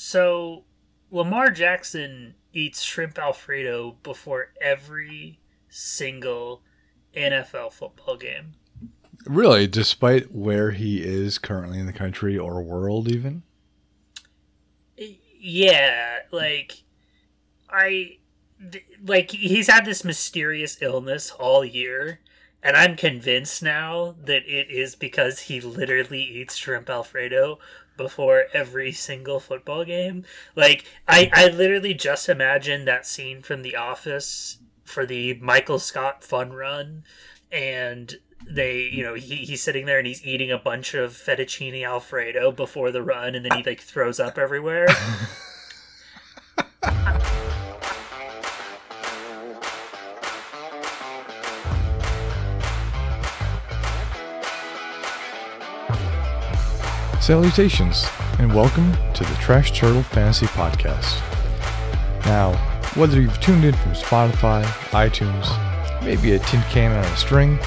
So Lamar Jackson eats shrimp alfredo before every single NFL football game. Really, despite where he is currently in the country or world, even. Yeah, like I like he's had this mysterious illness all year and I'm convinced now that it is because he literally eats shrimp alfredo before every single football game. Like I, I literally just imagine that scene from The Office for the Michael Scott fun run, and they, you know, he, he's sitting there and he's eating a bunch of fettuccine alfredo before the run, and then he like throws up everywhere. Salutations, and welcome to the Trash Turtle Fantasy Podcast. Now, whether you've tuned in from Spotify, iTunes, maybe a tin can on a string,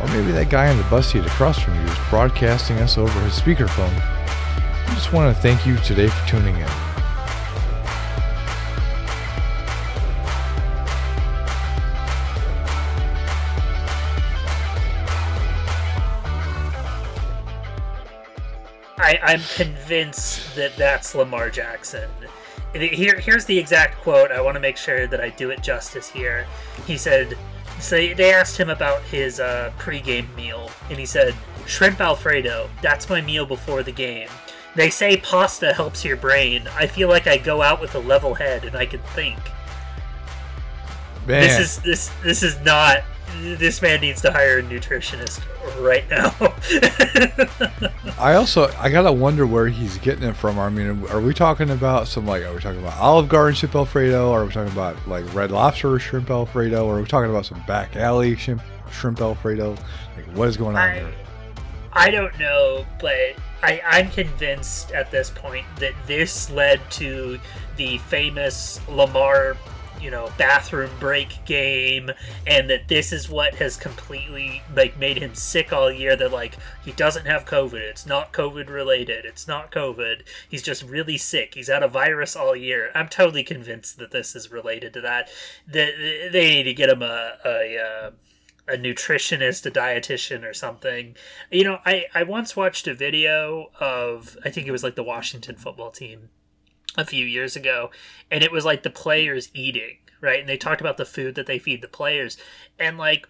or maybe that guy on the bus seat across from you is broadcasting us over his speakerphone, I just want to thank you today for tuning in. I, I'm convinced that that's Lamar Jackson. Here, here's the exact quote. I want to make sure that I do it justice here. He said, so they asked him about his uh, pregame meal, and he said, Shrimp Alfredo, that's my meal before the game. They say pasta helps your brain. I feel like I go out with a level head and I can think. Man. This is this this is not this man needs to hire a nutritionist right now. I also I gotta wonder where he's getting it from. I mean, are we talking about some like are we talking about Olive Garden shrimp alfredo, or are we talking about like Red Lobster shrimp alfredo, or are we talking about some back alley shrimp shrimp alfredo? Like what is going on I, there? I don't know, but I, I'm convinced at this point that this led to the famous Lamar you know bathroom break game and that this is what has completely like made him sick all year that like he doesn't have covid. It's not covid related. It's not covid. He's just really sick. He's had a virus all year. I'm totally convinced that this is related to that. That they need to get him a, a, uh, a nutritionist, a dietitian, or something. You know, I, I once watched a video of, I think it was like the Washington football team a few years ago, and it was like the players eating, right? And they talked about the food that they feed the players, and like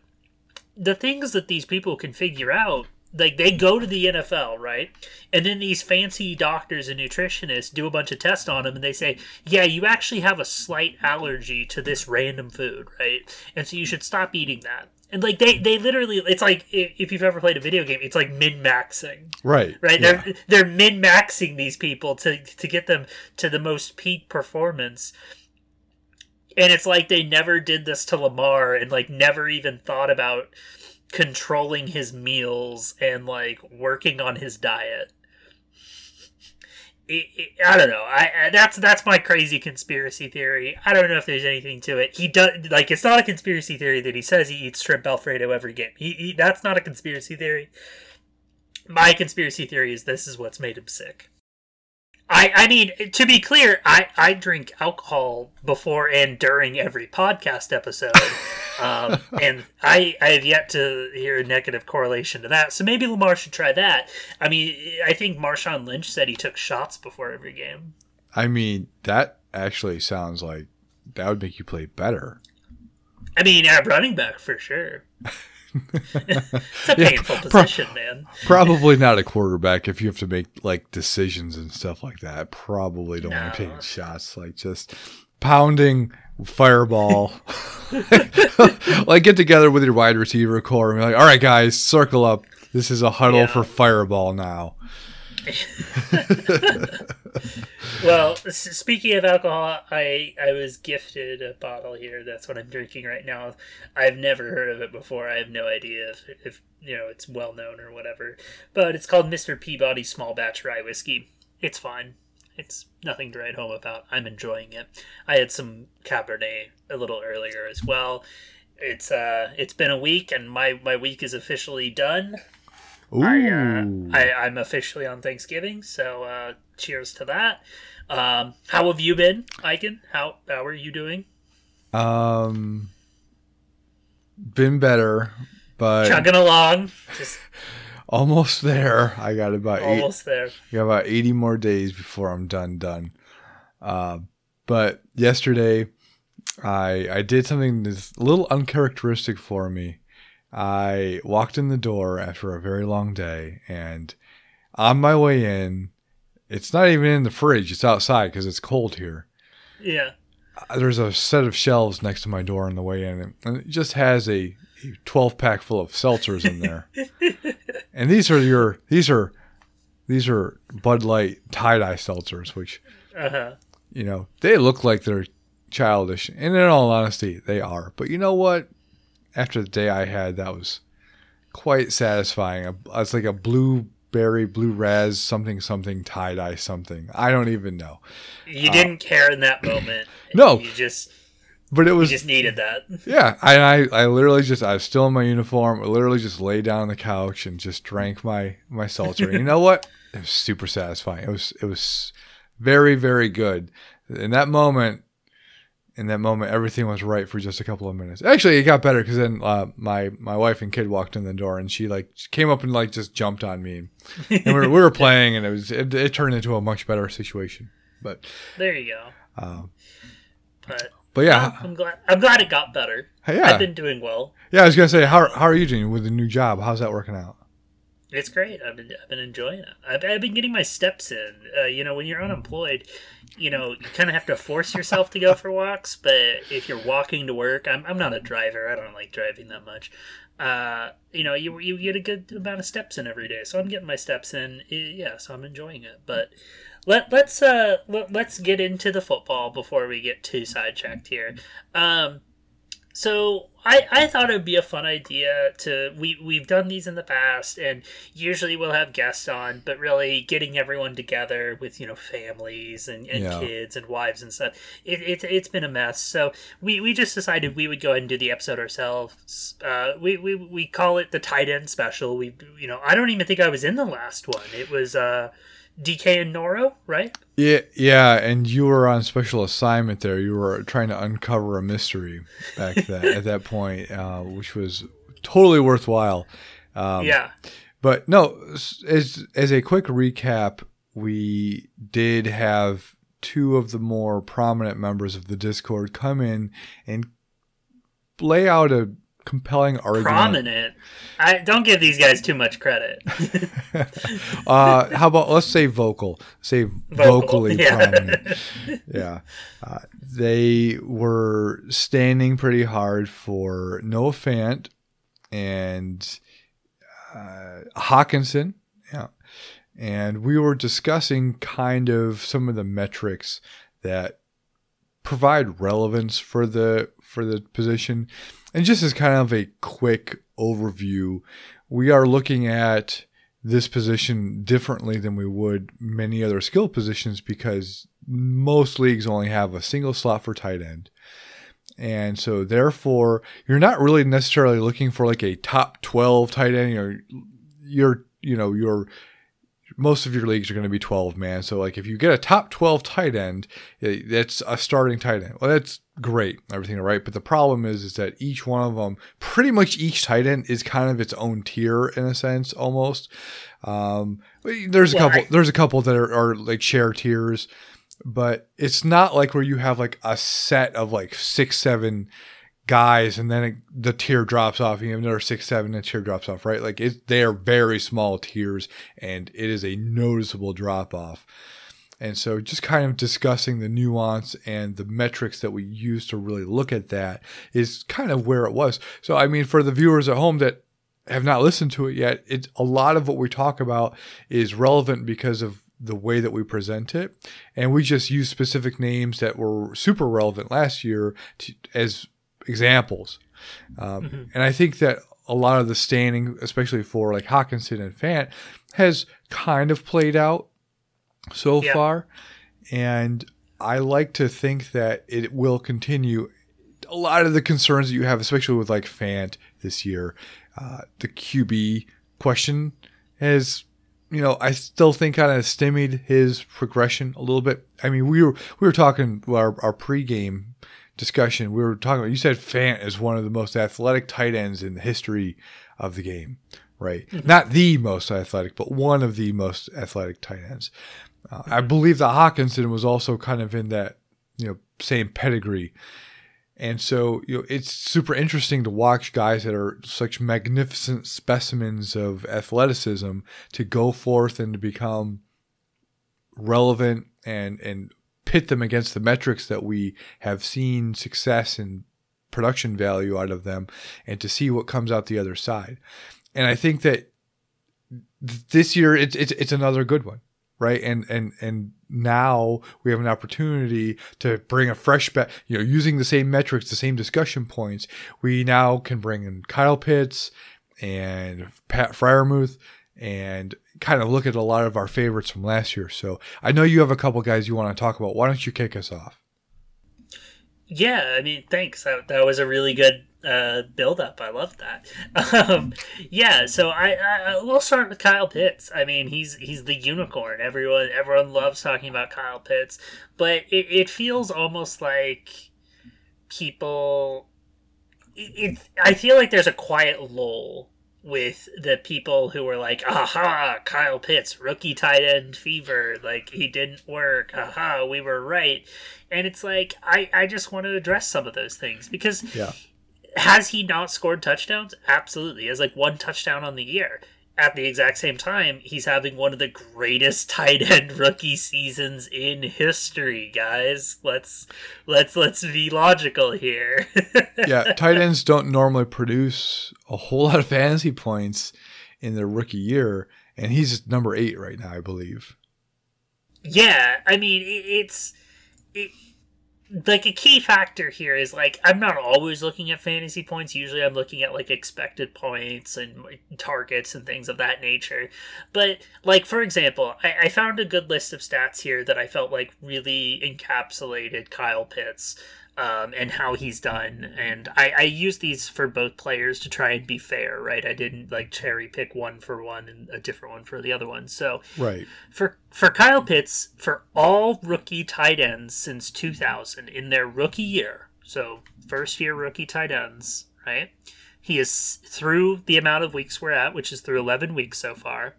the things that these people can figure out. Like they go to the NFL, right? And then these fancy doctors and nutritionists do a bunch of tests on them and they say, "Yeah, you actually have a slight allergy to this random food, right? And so you should stop eating that." And like they they literally it's like if you've ever played a video game it's like min maxing right. Right? Yeah. they're they're min maxing these people to to get them to the most peak performance. And it's like they never did this to Lamar and like never even thought about controlling his meals and like working on his diet it, it, I don't know. I, that's that's my crazy conspiracy theory. I don't know if there's anything to it. He does like it's not a conspiracy theory that he says he eats shrimp alfredo every game. He, he that's not a conspiracy theory. My conspiracy theory is this is what's made him sick. I, I mean, to be clear, I, I drink alcohol before and during every podcast episode. um, and I, I have yet to hear a negative correlation to that. So maybe Lamar should try that. I mean, I think Marshawn Lynch said he took shots before every game. I mean, that actually sounds like that would make you play better. I mean, at running back for sure. it's a painful yeah, position, pro- man. probably not a quarterback if you have to make like decisions and stuff like that. Probably don't no. want to take shots like just pounding fireball. like get together with your wide receiver corps and be like, all right, guys, circle up. This is a huddle yeah. for fireball now. well, speaking of alcohol, I I was gifted a bottle here. That's what I'm drinking right now. I've never heard of it before. I have no idea if, if you know it's well known or whatever. But it's called Mr. Peabody Small Batch Rye Whiskey. It's fine. It's nothing to write home about. I'm enjoying it. I had some Cabernet a little earlier as well. It's uh it's been a week and my my week is officially done Ooh. I, uh, I, I'm officially on Thanksgiving, so uh, cheers to that. Um, how have you been, Aiken? How how are you doing? um, been better, but Chugging along, just almost there. I got about eight, almost there. I got about 80 more days before I'm done done. Uh, but yesterday I I did something that's a little uncharacteristic for me. I walked in the door after a very long day and on my way in it's not even in the fridge, it's outside because it's cold here. Yeah. Uh, There's a set of shelves next to my door on the way in, and it just has a 12 pack full of seltzers in there. and these are your these are these are Bud Light tie dye seltzers, which Uh huh. you know they look like they're childish, and in all honesty, they are. But you know what? After the day I had, that was quite satisfying. It's like a blueberry, blue raz, something, something, tie dye, something. I don't even know. You didn't care in that moment. Uh, No. You just But it you was just needed that. Yeah, I, I I literally just I was still in my uniform. I literally just lay down on the couch and just drank my my seltzer. and you know what? It was super satisfying. It was it was very very good. In that moment, in that moment, everything was right for just a couple of minutes. Actually, it got better because then uh, my my wife and kid walked in the door and she like came up and like just jumped on me, and we were, we were playing and it was it, it turned into a much better situation. But There you go. uh, But but yeah, I'm glad. I'm glad it got better. yeah, I've been doing well. yeah. I was gonna say how how are you doing with the new job? How's that working out? It's great. I've been I've been enjoying it. I've, I've been getting my steps in. Uh, you know, when you're unemployed, you know, you kind of have to force yourself to go for walks. But if you're walking to work, I'm I'm not a driver. I don't like driving that much. Uh, you know, you you get a good amount of steps in every day. So I'm getting my steps in. Yeah, so I'm enjoying it. But let let's uh let, let's get into the football before we get too sidetracked here. Um, so I, I thought it would be a fun idea to we we've done these in the past and usually we'll have guests on but really getting everyone together with you know families and, and Yeah. kids and wives and stuff it, it, it's been a mess. So we, we just decided we would go ahead and do the episode ourselves. Uh, we, we, we call it the tight end special. We you know I don't even think I was in the last one. It was uh, DK and Noro right Yeah, yeah, and you were on special assignment there. You were trying to uncover a mystery back then at that point, uh, which was totally worthwhile. Um, yeah But no, as as a quick recap, we did have two of the more prominent members of the Discord come in and lay out a compelling argument. prominent I don't give these guys too much credit uh, how about let's say vocal, say Vocal, vocally yeah. prominent. Yeah, uh, they were standing pretty hard for Noah Fant and uh, Hockenson. Yeah, and we were discussing kind of some of the metrics that provide relevance for the for the position. And just as kind of a quick overview, we are looking at this position differently than we would many other skill positions because most leagues only have a single slot for tight end. And so therefore, you're not really necessarily looking for like a top 12 tight end. You're, you're you know, you're most of your leagues are going to be 12 man. So like if you get a top 12 tight end, that's a starting tight end. Well, that's great, everything right. But the problem is, is that each one of them, pretty much each tight end is kind of its own tier in a sense, almost. Um, there's a couple, I- there's a couple that are, are like share tiers, but it's not like where you have like a set of like six, seven guys and then it, the tier drops off you have another six seven and the tier drops off right? Like it, they are very small tiers, and it is a noticeable drop off. And so just kind of discussing the nuance and the metrics that we use to really look at that is kind of where it was. So i mean for the viewers at home that have not listened to it yet it's a lot of what we talk about is relevant because of the way that we present it. And we just use specific names that were super relevant last year to, as examples. Um, And I think that a lot of the standing, especially for like Hockenson and Fant, has kind of played out so Yeah. far. And I like to think that it will continue. A lot of the concerns that you have, especially with like Fant this year, uh, the QB question has, you know, I still think kind of stymied his progression a little bit. I mean, we were we were talking our our pregame discussion. We were talking about you said Fant is one of the most athletic tight ends in the history of the game, right? Mm-hmm. Not the most athletic, but one of the most athletic tight ends. Uh, I believe that Hockenson was also kind of in that you know same pedigree. And so, you know, it's super interesting to watch guys that are such magnificent specimens of athleticism to go forth and to become relevant and and pit them against the metrics that we have seen success and production value out of them and to see what comes out the other side. And I think that this year it's it's it's another good one right? And and and now we have an opportunity to bring a fresh bet. You know, using the same metrics, the same discussion points, we now can bring in Kyle Pitts and Pat Freiermuth and kind of look at a lot of our favorites from last year. So I know you have a couple guys you want to talk about. Why don't you kick us off? Yeah, I mean, thanks. That, that was a really good uh, build up. I love that. Um, yeah, so I, I we'll start with Kyle Pitts. I mean, he's he's the unicorn. Everyone everyone loves talking about Kyle Pitts, but it, it feels almost like people. It, it I feel like there's a quiet lull with the people who were like, aha, Kyle Pitts, rookie tight end fever. Like, he didn't work. Aha, we were right. And it's like, I, I just want to address some of those things because yeah. has he not scored touchdowns? Absolutely. He has like one touchdown on the year at the exact same time, he's having one of the greatest tight end rookie seasons in history, guys. Let's let's let's be logical here. yeah, tight ends don't normally produce a whole lot of fantasy points in their rookie year, and he's number eight right now, I believe. Yeah, I mean it's it, like a key factor here is like I'm not always looking at fantasy points. Usually I'm looking at like expected points and targets and things of that nature. But like for example, I, I found a good list of stats here that I felt like really encapsulated Kyle Pitts um, and how he's done. And I, I use these for both players to try and be fair, right? I didn't like cherry pick one for one and a different one for the other one. So right for for Kyle Pitts, for all rookie tight ends since 2000 in their rookie year, so first year rookie tight ends, right? He is through the amount of weeks we're at, which is through 11 weeks so far.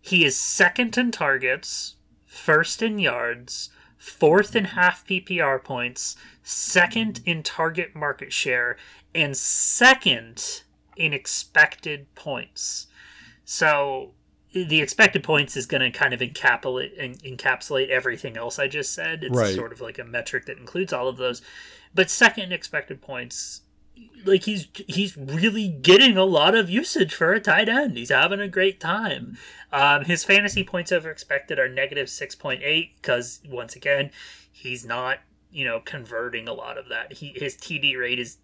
He is second in targets, first in yards, fourth in half PPR points, second in target market share, and second in expected points. So the expected points is going to kind of encapsulate encapsulate everything else I just said. It's right. sort of like a metric that includes all of those. But second expected points like he's he's really getting a lot of usage for a tight end. He's having a great time. Um, his fantasy points over expected are negative six point eight because once again, he's not you know converting a lot of that. He his TD rate is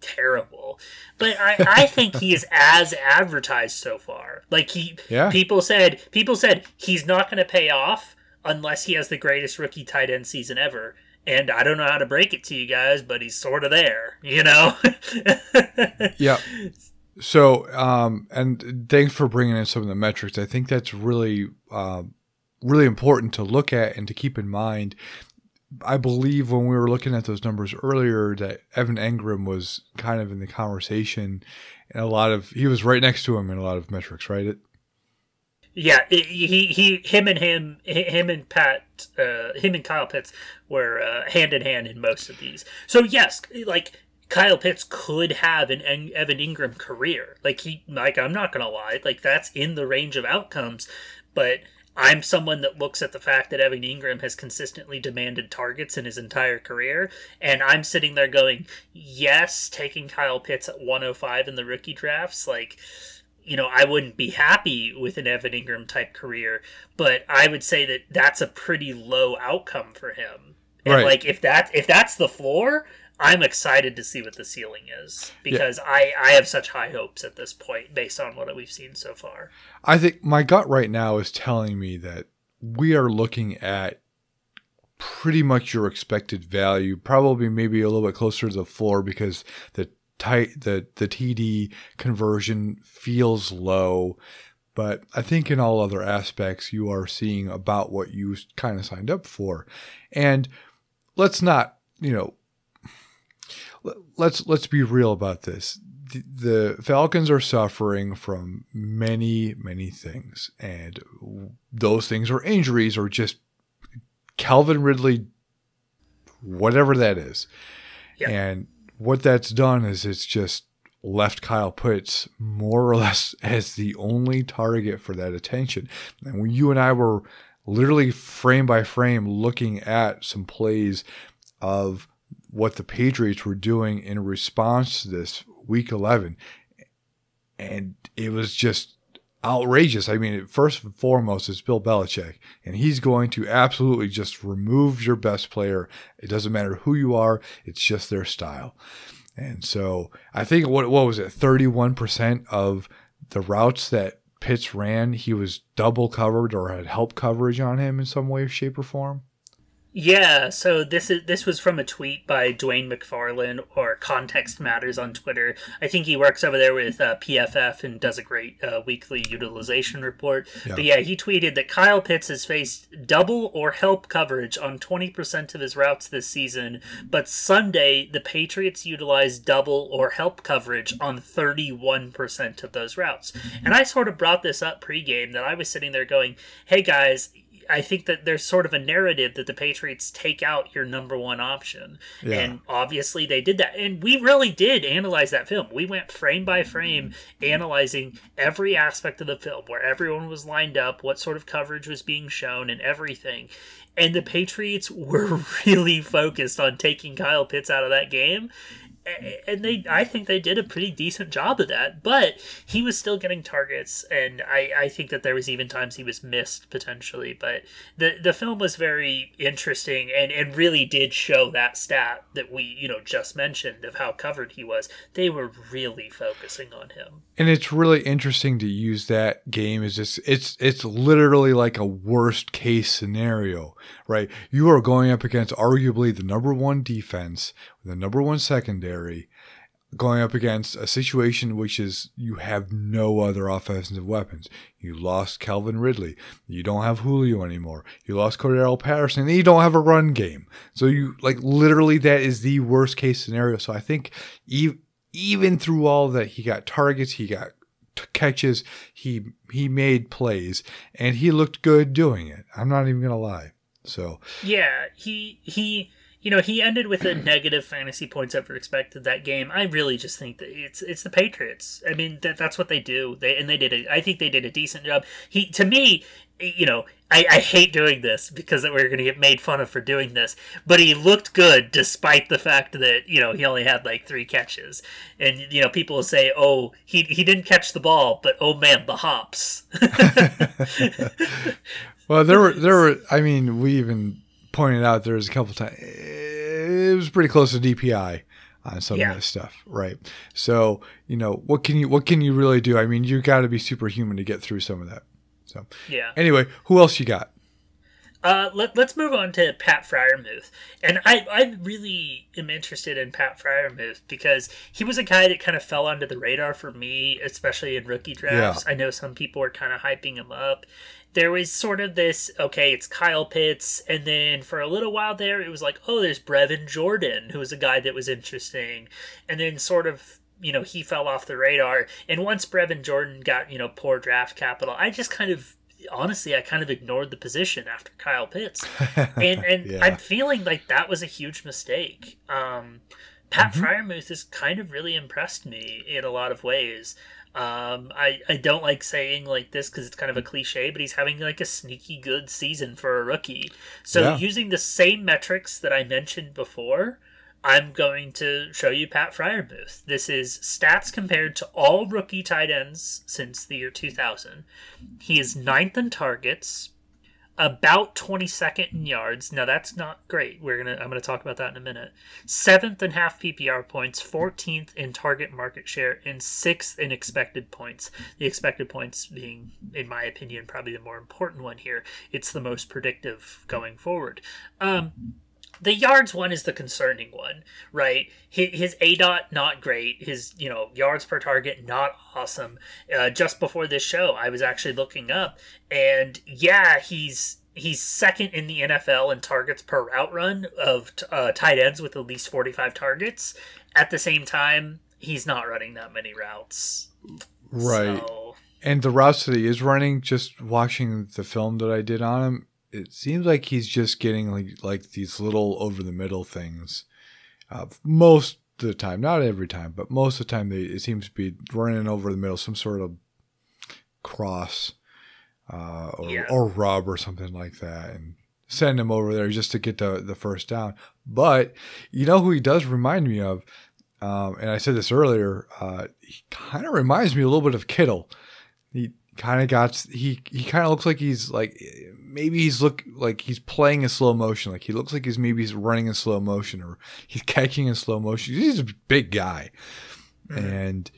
terrible, but I I think he is as advertised so far. Like he yeah. people said people said he's not going to pay off unless he has the greatest rookie tight end season ever and I don't know how to break it to you guys, but he's sort of there, you know. yeah. So, um, and thanks for bringing in some of the metrics. I think that's really, uh, really important to look at and to keep in mind. I believe when we were looking at those numbers earlier that Evan Engram was kind of in the conversation and a lot of he was right next to him in a lot of metrics, right? Yeah, he he him and him him and Pat uh, him and Kyle Pitts were uh, hand in hand in most of these. So yes, like Kyle Pitts could have an Evan Engram career. Like he like I'm not gonna lie, like that's in the range of outcomes. But I'm someone that looks at the fact that Evan Engram has consistently demanded targets in his entire career, and I'm sitting there going, yes, taking Kyle Pitts at 105 in the rookie drafts, like you know, I wouldn't be happy with an Evan Engram type career, but I would say that that's a pretty low outcome for him. And right. like if that if that's the floor, I'm excited to see what the ceiling is because yeah. I I have such high hopes at this point based on what we've seen so far. I think my gut right now is telling me that we are looking at pretty much your expected value, probably maybe a little bit closer to the floor because the tight the the TD conversion feels low. But I think in all other aspects, you are seeing about what you kind of signed up for. And let's not, you know, let's let's be real about this. The, the Falcons are suffering from many many things, and those things are injuries or just Calvin Ridley, whatever that is. Yep. And what that's done is it's just left Kyle Pitts more or less as the only target for that attention. And when you and I were literally frame by frame looking at some plays of what the Patriots were doing in response to this week 11, and it was just outrageous. I mean, first and foremost, it's Bill Belichick, and he's going to absolutely just remove your best player. It doesn't matter who you are, it's just their style. And so I think what what was it, thirty one percent of the routes that Pitts ran, he was double covered or had help coverage on him in some way, shape, or form. Yeah, so this is this was from a tweet by Dwain McFarland or Context Matters on Twitter. I think he works over there with uh, PFF and does a great uh, weekly utilization report. Yeah. But yeah, he tweeted that Kyle Pitts has faced double or help coverage on 20% of his routes this season, but Sunday the Patriots utilized double or help coverage on 31% of those routes. And I sort of brought this up pregame that I was sitting there going, "Hey guys, I think that there's sort of a narrative that the Patriots take out your number one option. Yeah. And obviously they did that. And we really did analyze that film. We went frame by frame mm-hmm. analyzing every aspect of the film, where everyone was lined up, what sort of coverage was being shown, and everything. And the Patriots were really focused on taking Kyle Pitts out of that game and they I think they did a pretty decent job of that. But he was still getting targets, and I, I think that there was even times he was missed potentially. But the the film was very interesting and, and really did show that stat that we you know just mentioned of how covered he was. They were really focusing on him. And it's really interesting to use that game as just it's it's literally like a worst case scenario, right? You are going up against arguably the number one defense, the number one secondary, going up against a situation which is you have no other offensive weapons. You lost Calvin Ridley. You don't have Julio anymore. You lost Cordarrelle Patterson. And you don't have a run game. So you like literally that is the worst case scenario. So I think even even through all that, he got targets, he got t- catches, he he made plays, and he looked good doing it. I'm not even gonna lie. So yeah, he he you know he ended with a negative fantasy points ever expected that game. I really just think that it's it's the Patriots. I mean that that's what they do. They and they did a, I think they did a decent job. He to me you know, I, I hate doing this because we're going to get made fun of for doing this, but he looked good despite the fact that, you know, he only had like three catches. And, you know, people say, oh, he, he didn't catch the ball, but oh man, the hops. well, there were, there were, I mean, we even pointed out there was a couple times, it was pretty close to DPI on some yeah. of this stuff, right? So, you know, what can you, what can you really do? I mean, you got to be superhuman to get through some of that. So yeah. Anyway, who else you got? Uh, let, us move on to Pat Freiermuth. And I, I really am interested in Pat Freiermuth because he was a guy that kind of fell under the radar for me, especially in rookie drafts. Yeah. I know some people were kind of hyping him up. There was sort of this, okay, it's Kyle Pitts. And then for a little while there, it was like, oh, there's Brevin Jordan, who was a guy that was interesting. And then sort of you know he fell off the radar. And once Brevin Jordan got you know poor draft capital, I just kind of honestly I kind of ignored the position after Kyle Pitts, and and yeah. I'm feeling like that was a huge mistake. Um, Pat mm-hmm. Freiermuth has kind of really impressed me in a lot of ways. Um, I, I don't like saying like this because it's kind of a cliche, but he's having like a sneaky good season for a rookie. So yeah. using the same metrics that I mentioned before, I'm going to show you Pat Freiermuth. This is stats compared to all rookie tight ends since the year 2000. He is ninth in targets, about 22nd in yards. Now that's not great. We're gonna I'm gonna talk about that in a minute. Seventh in half PPR points, 14th in target market share, and sixth in expected points. The expected points being, in my opinion, probably the more important one here. It's the most predictive going forward. Um, the yards one is the concerning one, right? His, his aDOT not great. His you know yards per target not awesome. Uh, just before this show, I was actually looking up, and yeah, he's he's second in the NFL in targets per route run of uh, tight ends with at least forty five targets. At the same time, he's not running that many routes. Right. So. And the routes that he is running, just watching the film that I did on him, it seems like he's just getting like like these little over the middle things. Uh, most of the time, not every time, but most of the time, they, it seems to be running over the middle, some sort of cross uh, or, yeah. or rub or something like that, and send him over there just to get the, the first down. But you know who he does remind me of, um, and I said this earlier. Uh, he kind of reminds me a little bit of Kittle. He kind of got he he kind of looks like he's like maybe he's look like he's playing in slow motion. Like he looks like he's maybe he's running in slow motion or he's catching in slow motion. He's a big guy, mm-hmm. and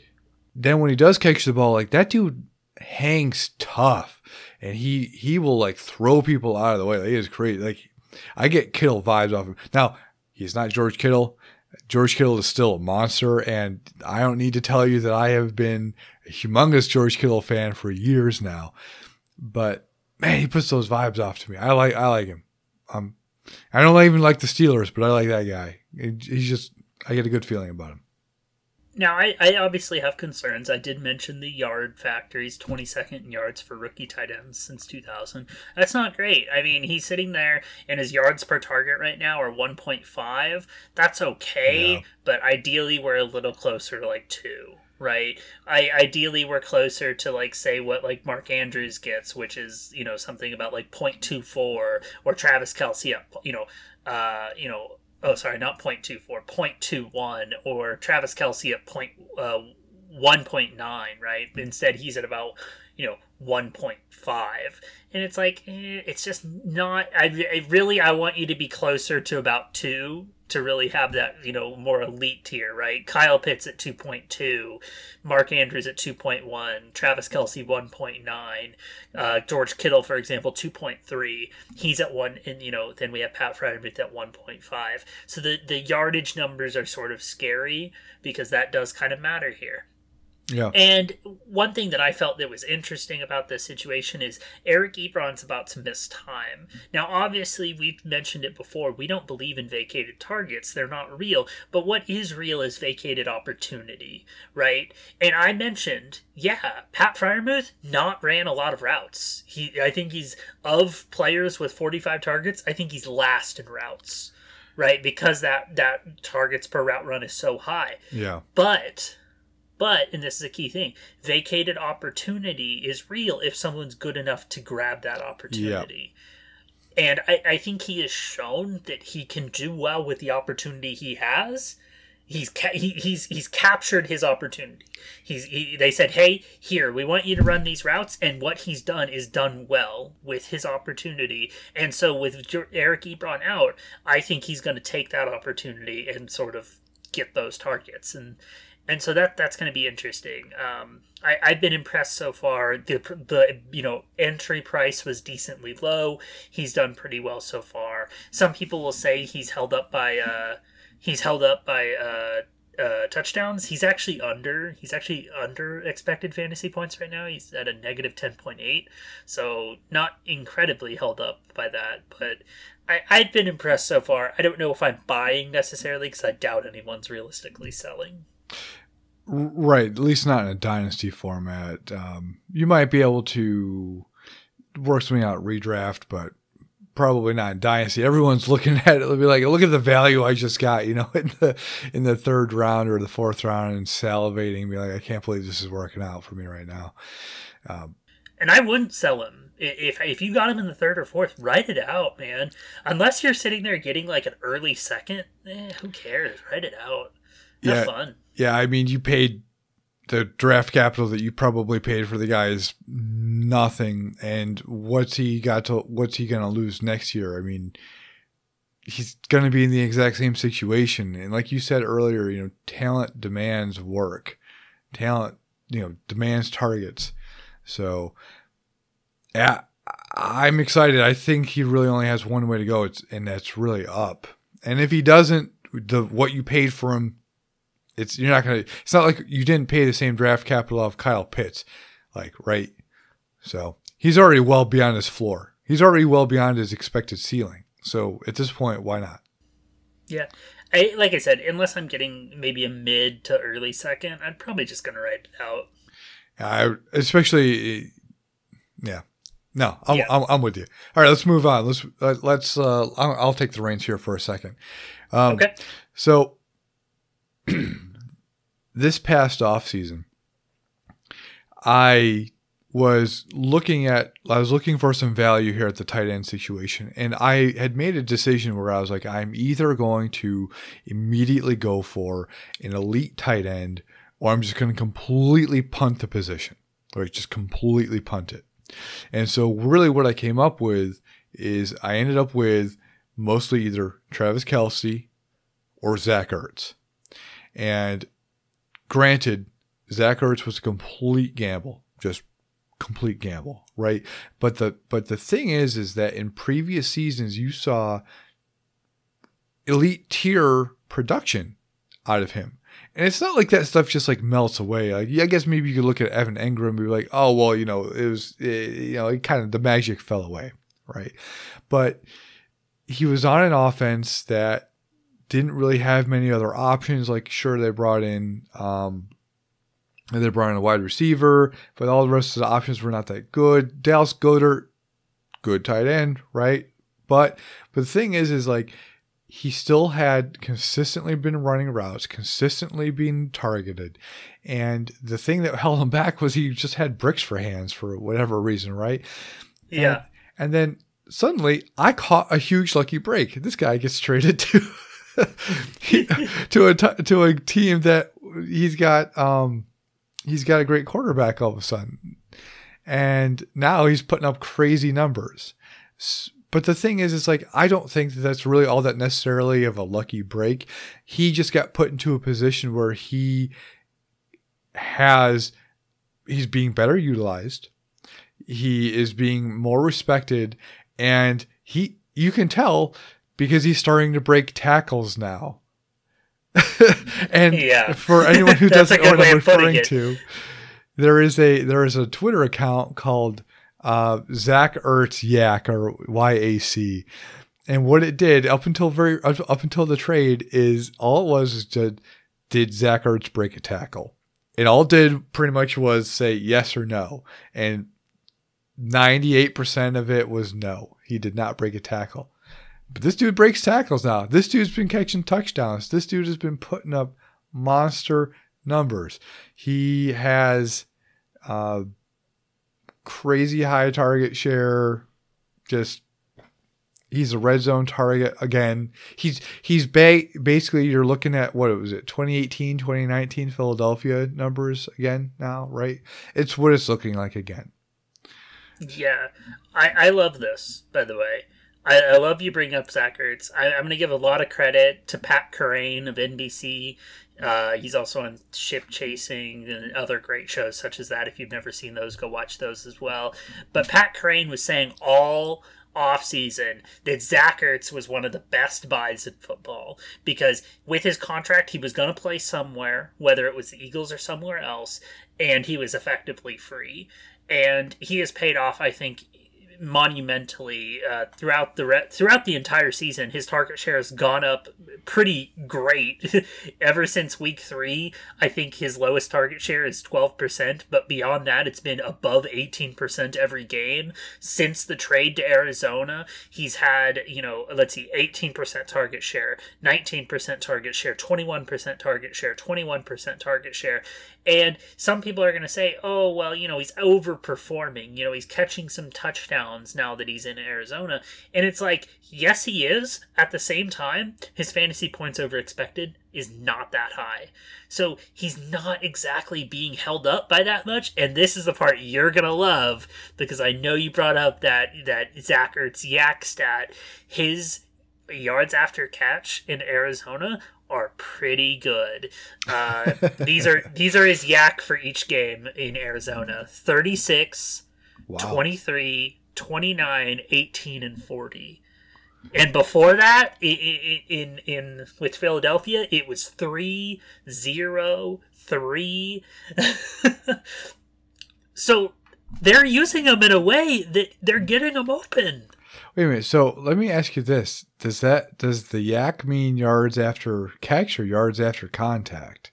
then when he does catch the ball, like that dude hangs tough, and he he will like throw people out of the way. Like, he is crazy. Like I get Kittle vibes off him. Now he's not George Kittle. George Kittle is still a monster, and I don't need to tell you that I have been a humongous George Kittle fan for years now. But man, he puts those vibes off to me. I like I like him. Um, I don't even like the Steelers, but I like that guy. He's just I get a good feeling about him. Now, I, I obviously have concerns. I did mention the yard factor. He's 22nd in yards for rookie tight ends since 2000. That's not great. I mean, he's sitting there, and his yards per target right now are 1.5. That's okay, yeah. but ideally, we're a little closer to like 2 right? I ideally we're closer to like say what like Mark Andrews gets, which is you know something about like 0.24 or Travis Kelce at you know uh you know oh sorry not 0.24 0.21 or Travis Kelce at point uh 1.9 right instead he's at about you know 1.5 and it's like eh, it's just not I, I really I want you to be closer to about 2 to really have that you know more elite tier, right? Kyle Pitts at two point two, Mark Andrews at two point one, Travis Kelce one point nine, uh, George Kittle for example two point three. He's at one, and you know then we have Pat Freiermuth at one point five. So the the yardage numbers are sort of scary because that does kind of matter here. Yeah. And one thing that I felt that was interesting about this situation is Eric Ebron's about to miss time. Now, obviously, we've mentioned it before. We don't believe in vacated targets, they're not real. But what is real is vacated opportunity, right? And I mentioned, yeah, Pat Freiermuth not ran a lot of routes. He, I think he's, of players with 45 targets, I think he's last in routes, right? Because that, that targets per route run is so high. Yeah. But but, and this is a key thing, vacated opportunity is real if someone's good enough to grab that opportunity. Yep. And I, I think he has shown that he can do well with the opportunity he has. He's ca- he, he's he's captured his opportunity. He's he, they said, "Hey, here, we want you to run these routes," and what he's done is done well with his opportunity. And so, with Eric Ebron out, I think he's going to take that opportunity and sort of get those targets. And and so that that's going to be interesting. Um, I, I've been impressed so far. The the you know entry price was decently low. He's done pretty well so far. Some people will say he's held up by uh, he's held up by uh, uh, touchdowns. He's actually under. He's actually under expected fantasy points right now. He's at a negative ten point eight, so not incredibly held up by that. But I, I've been impressed so far. I don't know if I'm buying necessarily because I doubt anyone's realistically selling. Right, at least not in a dynasty format. Um, you might be able to work something out redraft, but probably not in dynasty. Everyone's looking at it, they'll be like, "Look at the value I just got," you know, in the in the third round or the fourth round, and salivating, be like, "I can't believe this is working out for me right now." Um, and I wouldn't sell him if if you got him in the third or fourth. Write it out, man. Unless you're sitting there getting like an early second, eh, who cares? Write it out. Have yeah. fun. Yeah, I mean, you paid the draft capital that you probably paid for the guy is nothing. And what's he got to? What's he going to lose next year? I mean, he's going to be in the exact same situation. And like you said earlier, you know, talent demands work. Talent, you know, demands targets. So, yeah, I'm excited. I think he really only has one way to go. It's and that's really up. And if he doesn't, the what you paid for him, it's you're not gonna. It's not like you didn't pay the same draft capital of Kyle Pitts, like right. So he's already well beyond his floor. He's already well beyond his expected ceiling. So at this point, why not? Yeah. I, like I said, unless I'm getting maybe a mid to early second, I'm probably just going to write it out. I especially, yeah, no, I'm, Yeah. I'm, I'm with you. All right, let's move on. Let's uh, let's. Uh, I'll, I'll take the reins here for a second. Um, Okay. So this past off season, I was looking at I was looking for some value here at the tight end situation, and I had made a decision where I was like, I'm either going to immediately go for an elite tight end, or I'm just going to completely punt the position, or just completely punt it. And so, really, what I came up with is I ended up with mostly either Travis Kelce or Zach Ertz. And granted, Zach Ertz was a complete gamble, just complete gamble, right? But the but the thing is, is that in previous seasons you saw elite tier production out of him. And it's not like that stuff just like melts away. Like, yeah, I guess maybe you could look at Evan Engram and be like, oh well, you know, it was, eh, you know, it kind of the magic fell away, right? But he was on an offense that didn't really have many other options. Like, sure, they brought in, um, they brought in a wide receiver, but all the rest of the options were not that good. Dallas Goedert, good tight end, right? But but the thing is, is like he still had consistently been running routes, consistently being targeted. And the thing that held him back was he just had bricks for hands for whatever reason, right? Yeah. And then suddenly I caught a huge lucky break. This guy gets traded to to a t- to a team that he's got um he's got a great quarterback all of a sudden. And now he's putting up crazy numbers. But the thing is, it's like, I don't think that that's really all that necessarily of a lucky break. He just got put into a position where he has, he's being better utilized. He is being more respected. And he, you can tell because he's starting to break tackles now. and Yeah. for anyone who doesn't know what I'm referring it. to, there is a there is a Twitter account called uh, Zach Ertz Yak or YAC, and what it did up until very up up until the trade is all it was is did did Zach Ertz break a tackle? It all did pretty much was say yes or no, and ninety eight percent of it was no. He did not break a tackle. But this dude breaks tackles now. This dude's been catching touchdowns. This dude has been putting up monster numbers. He has uh, crazy high target share. Just he's a red zone target again. He's he's ba- basically you're looking at what was it 2018 2019 Philadelphia numbers again now, right? It's what it's looking like again. Yeah, I, I love this. By the way, I, I love you bring up Zach Ertz. I, I'm going to give a lot of credit to Pat Kerrane of NBC. Uh, he's also on Ship Chasing and other great shows such as that. If you've never seen those, go watch those as well. But Pat Kerrane was saying all offseason that Zach Ertz was one of the best buys in football because with his contract, he was going to play somewhere, whether it was the Eagles or somewhere else, and he was effectively free. And he has paid off, I think, monumentally uh, throughout the re- throughout the entire season. His target share has gone up pretty great ever since week three. I think his lowest target share is twelve percent, but beyond that, it's been above eighteen percent every game since the trade to Arizona. He's had you know let's see, eighteen percent target share, nineteen percent target share, twenty one percent target share, twenty one percent target share. And some people are going to say, oh, well, you know, he's overperforming. You know, he's catching some touchdowns now that he's in Arizona. And it's like, yes, he is. At the same time, his fantasy points over expected is not that high. So he's not exactly being held up by that much. And this is the part you're going to love because I know you brought up that, that Zach Ertz yak stat. His yards after catch in Arizona are pretty good. Uh, these are these are his yak for each game in Arizona. 36, Wow. 23, 29, 18 and 40. And before that, in in, in with Philadelphia, it was three zero three. so they're using them in a way that they're getting them open. Wait a minute. So let me ask you this: Does that does the yak mean yards after catch or yards after contact?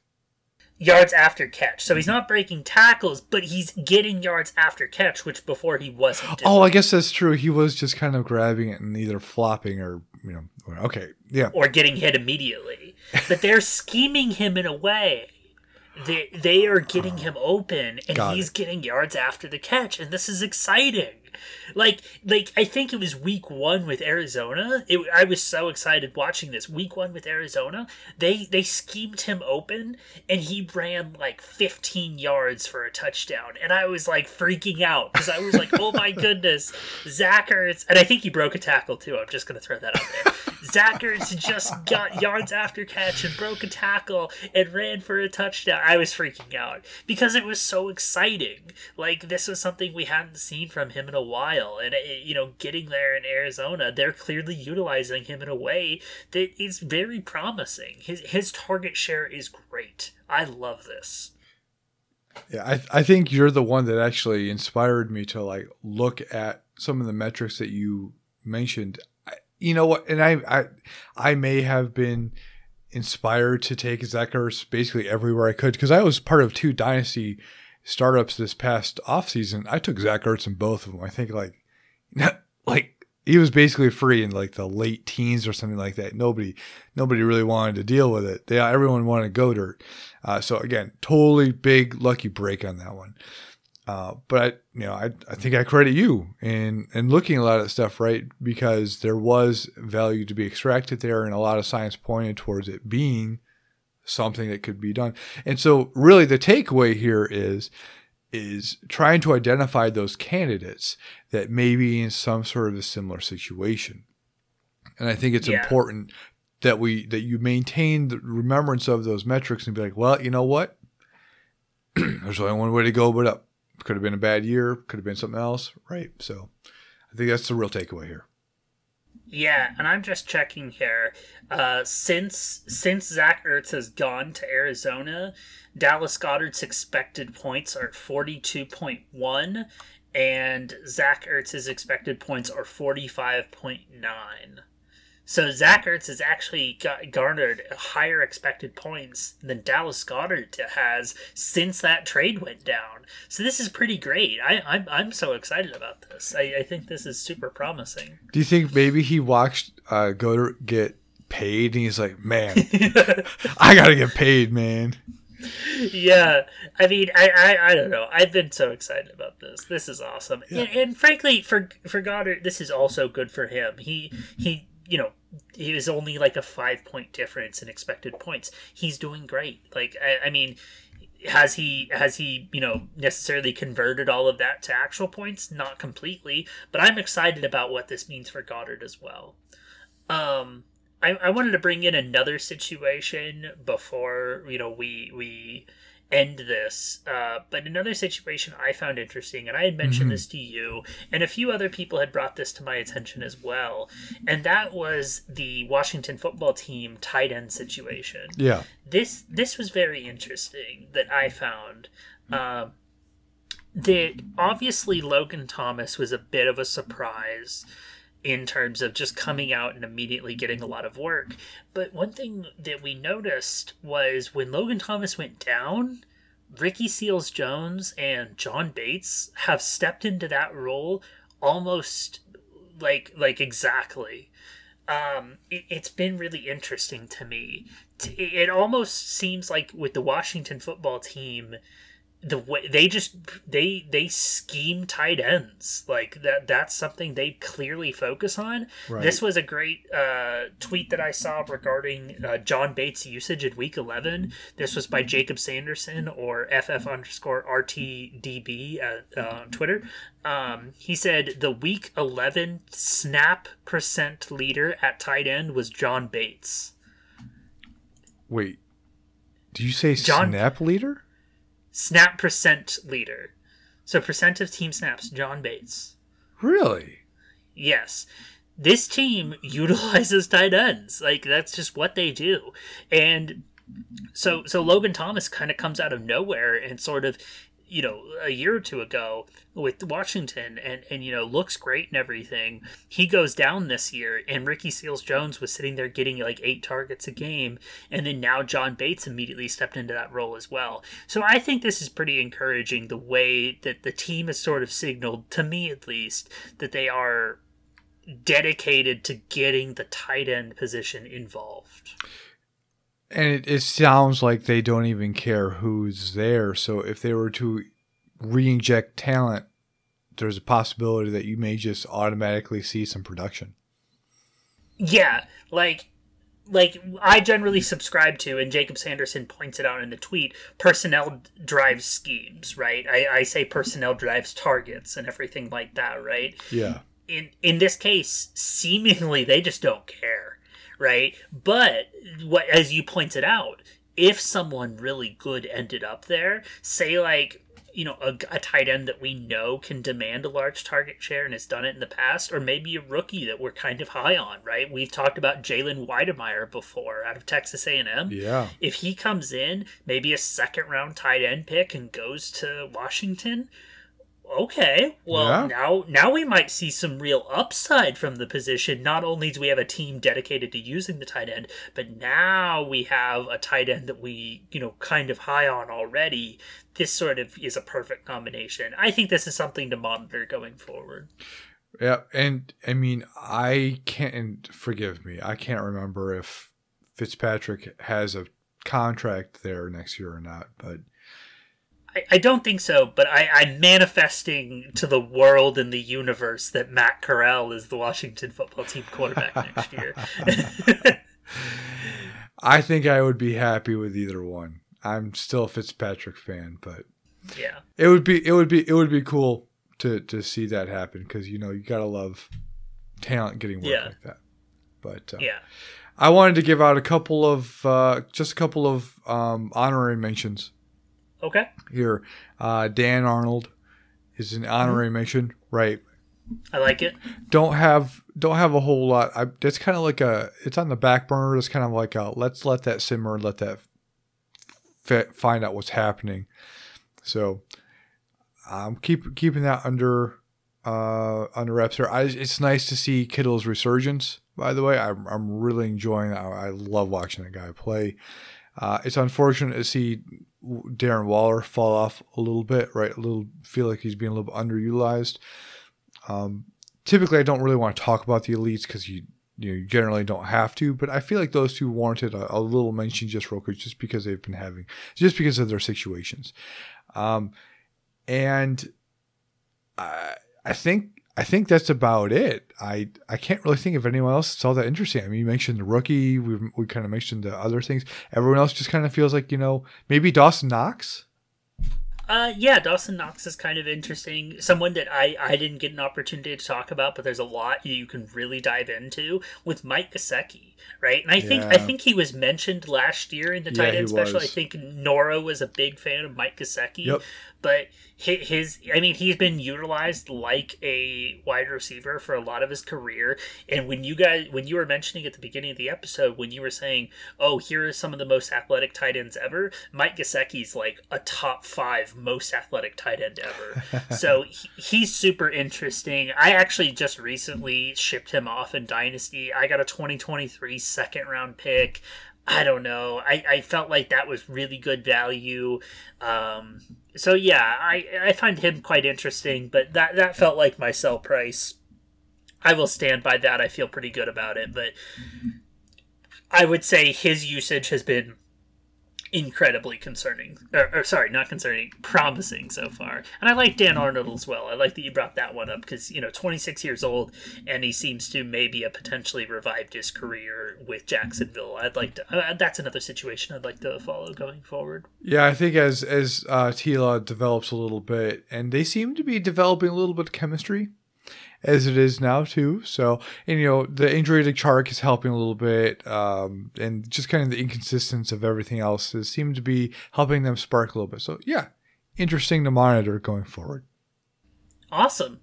Yards after catch. So he's not breaking tackles, but he's getting yards after catch, which before he wasn't. Doing. Oh, I guess that's true. He was just kind of grabbing it and either flopping or you know. Okay, yeah. Or getting hit immediately, but they're scheming him in a way they they are getting him open and Got he's it. getting yards after the catch and this is exciting like like I think it was week one with Arizona. It, I was so excited watching this week one with Arizona. They they schemed him open and he ran like 15 yards for a touchdown, and I was like freaking out because I was like, oh my goodness, Zach Ertz, and I think he broke a tackle too. I'm just gonna throw that out there. Zach Ertz just got yards after catch and broke a tackle and ran for a touchdown. I was freaking out because it was so exciting. Like this was something we hadn't seen from him in a while. And, it, you know, getting there in Arizona, they're clearly utilizing him in a way that is very promising. His, his target share is great. I love this. Yeah, I, I think you're the one that actually inspired me to like look at some of the metrics that you mentioned. I, you know what? And I, I, I may have been inspired to take Ertz basically everywhere I could because I was part of two dynasty startups this past offseason, I took Zach Ertz in both of them. I think like, like he was basically free in like the late teens or something like that. Nobody, nobody really wanted to deal with it. They, everyone wanted Goedert. Uh, so again, totally big lucky break on that one. Uh, but I, you know, I, I think I credit you in in looking a lot of stuff, right? Because there was value to be extracted there, and a lot of science pointed towards it being something that could be done. And so really the takeaway here is is trying to identify those candidates that may be in some sort of a similar situation. And I think it's yeah. important that we that you maintain the remembrance of those metrics and be like, well, you know what? There's only one way to go but up. Could have been a bad year, could have been something else, right? So I think that's the real takeaway here. Yeah, and I'm just checking here. Uh, since since Zach Ertz has gone to Arizona, Dallas Goedert's expected points are 42.1, and Zach Ertz's expected points are 45.9. So Zach Ertz has actually got, garnered higher expected points than Dallas Goedert has since that trade went down. So this is pretty great. I, I'm, I'm so excited about this. I, I think this is super promising. Do you think maybe he watched uh, Goedert get paid and he's like, man, I got to get paid, man. yeah i mean I, I i don't know i've been so excited about this this is awesome yeah. and, and, frankly for for goedert this is also good for him he he you know, he was only like a five point difference in expected points. He's doing great. Like, I, I mean, has he has he you know necessarily converted all of that to actual points? Not completely, but I'm excited about what this means for Goedert as well. Um, I, I wanted to bring in another situation before you know we we end this. Uh, but another situation I found interesting, and I had mentioned mm-hmm. this to you, and a few other people had brought this to my attention as well, and that was the Washington football team tight end situation. Yeah, this this was very interesting that I found. Uh, that obviously Logan Thomas was a bit of a surprise in terms of just coming out and immediately getting a lot of work. But one thing that we noticed was when Logan Thomas went down, Ricky Seals Jones and John Bates have stepped into that role almost like like exactly. Um, it, it's been really interesting to me. It almost seems like with the Washington football team, the way they just they they scheme tight ends. Like that that's something they clearly focus on. Right. this was a great uh, tweet that i saw regarding uh, john bates usage in week 11 this was by jacob sanderson or ff underscore rtdb at, uh, on twitter. Um, he said the week 11 snap percent leader at tight end was john bates. Wait. Do you say john, snap leader snap percent leader. So percent of team snaps, John Bates. Really? Yes. this team utilizes tight ends. Like that's just what they do. And so so Logan Thomas kind of comes out of nowhere and sort of you know a year or two ago with Washington and and you know looks great and everything. He goes down this year and Ricky Seals Jones was sitting there getting like 8 targets a game and then now John Bates immediately stepped into that role as well. So I think this is pretty encouraging the way that the team has sort of signaled to me at least that they are dedicated to getting the tight end position involved. And it, it sounds like they don't even care who's there. So if they were to re-inject talent, there's a possibility that you may just automatically see some production. Yeah, like like I generally subscribe to, and Jacob Sanderson points it out in the tweet. Personnel drives schemes, right? I, I say personnel drives targets and everything like that, right? Yeah. In in this case, seemingly they just don't care, right? But what, as you pointed out, if someone really good ended up there, say like you know a, a, tight end that we know can demand a large target share and has done it in the past, or maybe a rookie that we're kind of high on. Right? We've talked about Jalen Wydermyer before out of Texas A&M. Yeah. If he comes in, maybe a second round tight end pick and goes to Washington. Okay, well yeah. now now we might see some real upside from the position. Not only do we have a team dedicated to using the tight end, but now we have a tight end that we you know kind of high on already this sort of is a perfect combination. I think this is something to monitor going forward. Yeah, and I mean, I can't forgive me. I can't remember if Fitzpatrick has a contract there next year or not, but I, I don't think so. But I, I'm manifesting to the world and the universe that Matt Corral is the Washington football team quarterback next year. I think I would be happy with either one. I'm still a Fitzpatrick fan, but yeah, it would be it would be it would be cool to to see that happen because you know you gotta love talent getting work yeah. like that. But uh, yeah, I wanted to give out a couple of uh, just a couple of um, honorary mentions. Okay. Here, uh, Dan Arnold is an honorary mm-hmm. mention, right? I like it. Don't have don't have a whole lot. I, it's kind of like a it's on the back burner. It's kind of like a let's let that simmer, let that find out what's happening. So I'm keep keeping that under uh, under wraps here. I, it's nice to see Kittle's resurgence. By the way, I'm I'm really enjoying that. I love watching that guy play. Uh, it's unfortunate to see Darren Waller fall off a little bit. Right, a little feel like he's being a little underutilized. Um, typically, I don't really want to talk about the elites because you you generally don't have to, but I feel like those two warranted a, a, little mention just real quick, just because they've been having, just because of their situations. Um, and I, I think I think that's about it. I I can't really think of anyone else that's all that interesting. I mean, you mentioned the rookie. We we kind of mentioned the other things. Everyone else just kind of feels like you know maybe Dawson Knox. Uh, yeah, Dawson Knox is kind of interesting. Someone that I, I didn't get an opportunity to talk about, but there's a lot you can really dive into with Mike Gesicki, right? And I think. I think he was mentioned last year in the tight yeah, end special. Was. I think Nora was a big fan of Mike Gesicki, yep. But his I mean he's been utilized like a wide receiver for a lot of his career. And when you guys when you were mentioning at the beginning of the episode when you were saying oh here are some of the most athletic tight ends ever Mike Gesicki's like a top 5 most athletic tight end ever. So he, he's super interesting. I actually just recently shipped him off in dynasty. I got a 2023 second round pick I don't know. I, I felt like that was really good value. Um, so yeah, I I find him quite interesting, but that that felt like my sell price. I will stand by that. I feel pretty good about it, but I would say his usage has been incredibly concerning or, or, sorry not concerning promising so far. And i like dan arnold as well. I like that you brought that one up because you know 26 years old and he seems to maybe have potentially revived his career with jacksonville. I'd like to uh, that's another situation i'd like to follow going forward. Yeah i think as as uh, T-Law develops a little bit and they seem to be developing a little bit of chemistry as it is now too. So, and you know, the injury to Chark is helping a little bit, um, and just kind of the inconsistency of everything else has seemed to be helping them spark a little bit. So, yeah, interesting to monitor going forward. Awesome.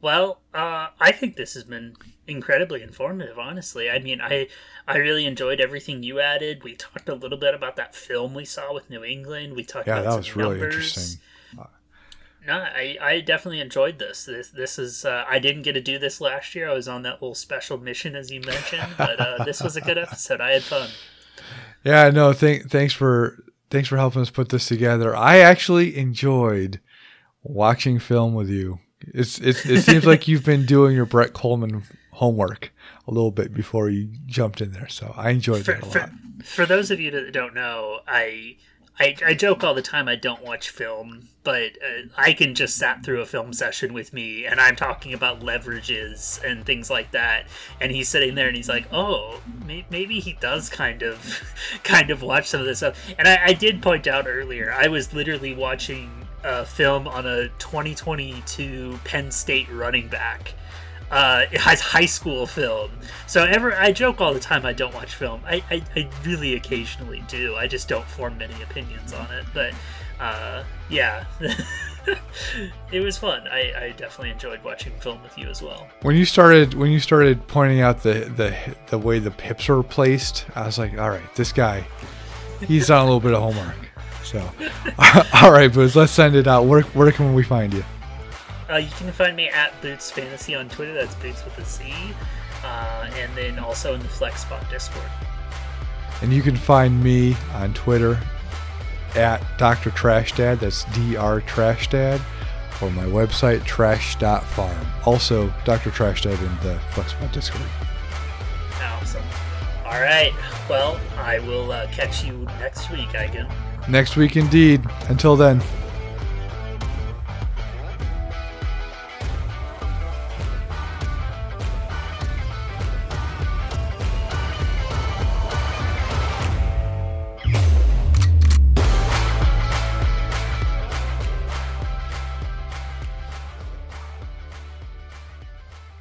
Well, uh, I think this has been incredibly informative. Honestly, I mean, I I really enjoyed everything you added. We talked a little bit about that film we saw with New England. We talked Yeah, about that some was really numbers. interesting. No, I, I definitely enjoyed this. This this is uh, I didn't get to do this last year. I was on that little special mission as you mentioned, but uh, this was a good episode. I had fun. Yeah, no, thank, thanks for thanks for helping us put this together. I actually enjoyed watching film with you. It's, it's it seems like you've been doing your Brett Kollmann homework a little bit before you jumped in there, so I enjoyed For, that a for, lot. for those of you that don't know, I, I I joke all the time I don't watch film, but uh, I can just sat through a film session with me, and I'm talking about leverages and things like that, and he's sitting there and he's like, "Oh, may, maybe he does kind of, kind of watch some of this stuff." And I, I did point out earlier, I was literally watching a film on a 2022 Penn State running back uh, it has high school film. So ever I joke all the time I don't watch film. I, I, I really occasionally do. I just don't form many opinions on it. But uh, yeah, it was fun. I, I definitely enjoyed watching film with you as well. When you started when you started pointing out the the the way the pips were placed, I was like, all right, this guy, he's done a little bit of homework. So, all right, Boots, let's send it out. Where where can we find you? Uh, you can find me at Boots Fantasy on Twitter. That's Boots with a Z. Uh, and then also in the Flexbot Discord. And you can find me on Twitter at Dr. Trash Dad. That's Dr. Trash Dad. Or my website, trash.farm. Also, Dr. Trash Dad in the Flexbot Discord. Awesome. All right. Well, I will uh, catch you next week, Igan. Next week, indeed. Until then.